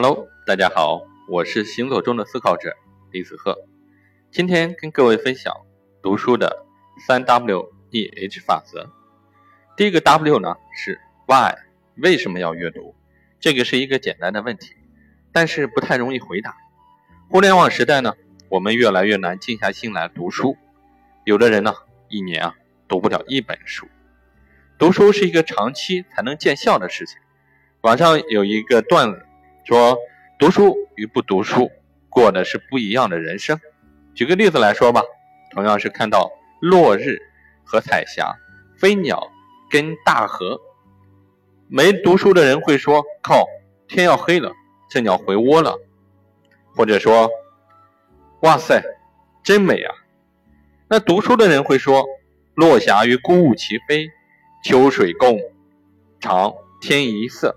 Hello，大家好，我是行走中的思考者李子赫，今天跟各位分享读书的三 W E H 法则。第一个 W 呢是 Why，为什么要阅读？这个是一个简单的问题，但是不太容易回答。互联网时代呢，我们越来越难静下心来读书，有的人呢一年啊读不了一本书。读书是一个长期才能见效的事情。网上有一个段子。说读书与不读书过的是不一样的人生。举个例子来说吧，同样是看到落日和彩霞、飞鸟跟大河，没读书的人会说：“靠，天要黑了，这鸟回窝了。”或者说：“哇塞，真美啊！”那读书的人会说：“落霞与孤鹜齐飞，秋水共长天一色。”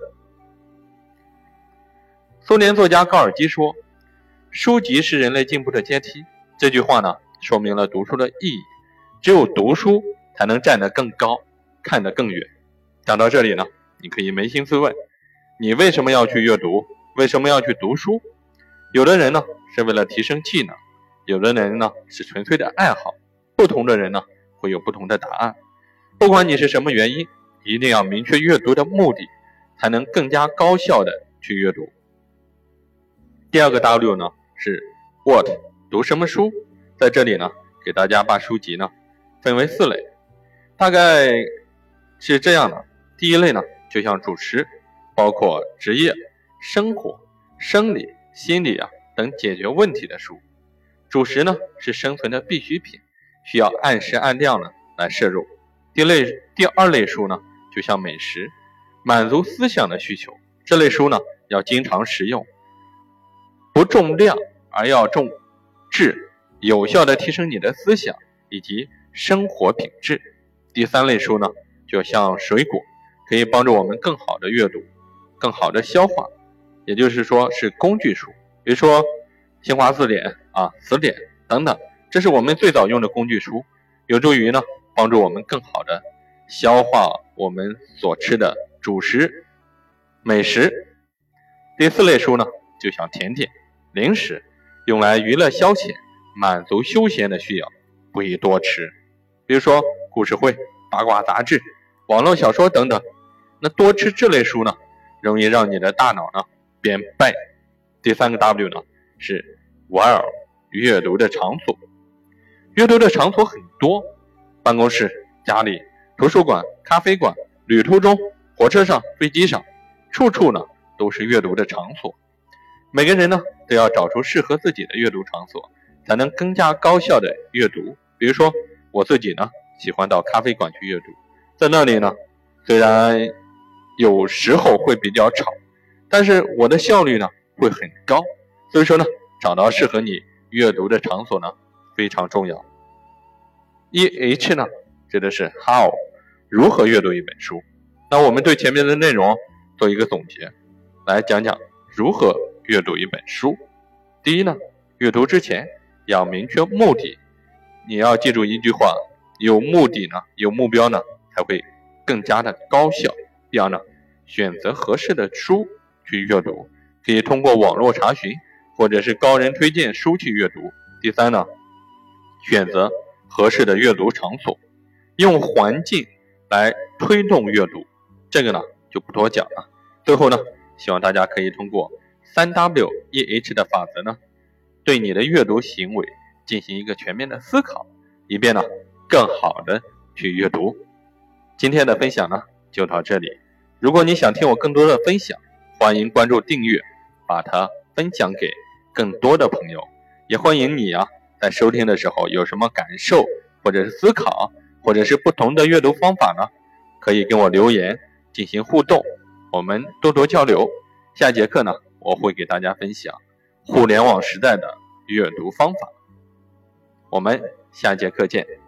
苏联作家高尔基说：“书籍是人类进步的阶梯。”这句话呢，说明了读书的意义。只有读书，才能站得更高，看得更远。讲到这里呢，你可以扪心自问：你为什么要去阅读？为什么要去读书？有的人呢，是为了提升技能；有的人呢，是纯粹的爱好。不同的人呢，会有不同的答案。不管你是什么原因，一定要明确阅读的目的，才能更加高效的去阅读。第二个 W 呢是 What 读什么书？在这里呢，给大家把书籍呢分为四类，大概是这样的。第一类呢，就像主食，包括职业、生活、生理、心理啊等解决问题的书。主食呢是生存的必需品，需要按时按量呢来摄入。第类第二类书呢，就像美食，满足思想的需求。这类书呢要经常食用。不重量而要重质，有效的提升你的思想以及生活品质。第三类书呢，就像水果，可以帮助我们更好的阅读，更好的消化，也就是说是工具书，比如说新华字典啊、词典等等，这是我们最早用的工具书，有助于呢帮助我们更好的消化我们所吃的主食、美食。第四类书呢，就像甜点。零食用来娱乐消遣、满足休闲的需要，不宜多吃。比如说故事会、八卦杂志、网络小说等等。那多吃这类书呢，容易让你的大脑呢变笨。第三个 W 呢是 Where 阅读的场所。阅读的场所很多，办公室、家里、图书馆、咖啡馆、旅途中、火车上、飞机上，处处呢都是阅读的场所。每个人呢都要找出适合自己的阅读场所，才能更加高效的阅读。比如说我自己呢，喜欢到咖啡馆去阅读，在那里呢，虽然有时候会比较吵，但是我的效率呢会很高。所以说呢，找到适合你阅读的场所呢非常重要。E H 呢指的是 How，如何阅读一本书。那我们对前面的内容做一个总结，来讲讲如何。阅读一本书，第一呢，阅读之前要明确目的。你要记住一句话：有目的呢，有目标呢，才会更加的高效。第二呢，选择合适的书去阅读，可以通过网络查询或者是高人推荐书去阅读。第三呢，选择合适的阅读场所，用环境来推动阅读。这个呢就不多讲了。最后呢，希望大家可以通过。三 W E H 的法则呢，对你的阅读行为进行一个全面的思考，以便呢更好的去阅读。今天的分享呢就到这里。如果你想听我更多的分享，欢迎关注订阅，把它分享给更多的朋友。也欢迎你啊，在收听的时候有什么感受或者是思考，或者是不同的阅读方法呢，可以跟我留言进行互动，我们多多交流。下节课呢。我会给大家分享互联网时代的阅读方法，我们下节课见。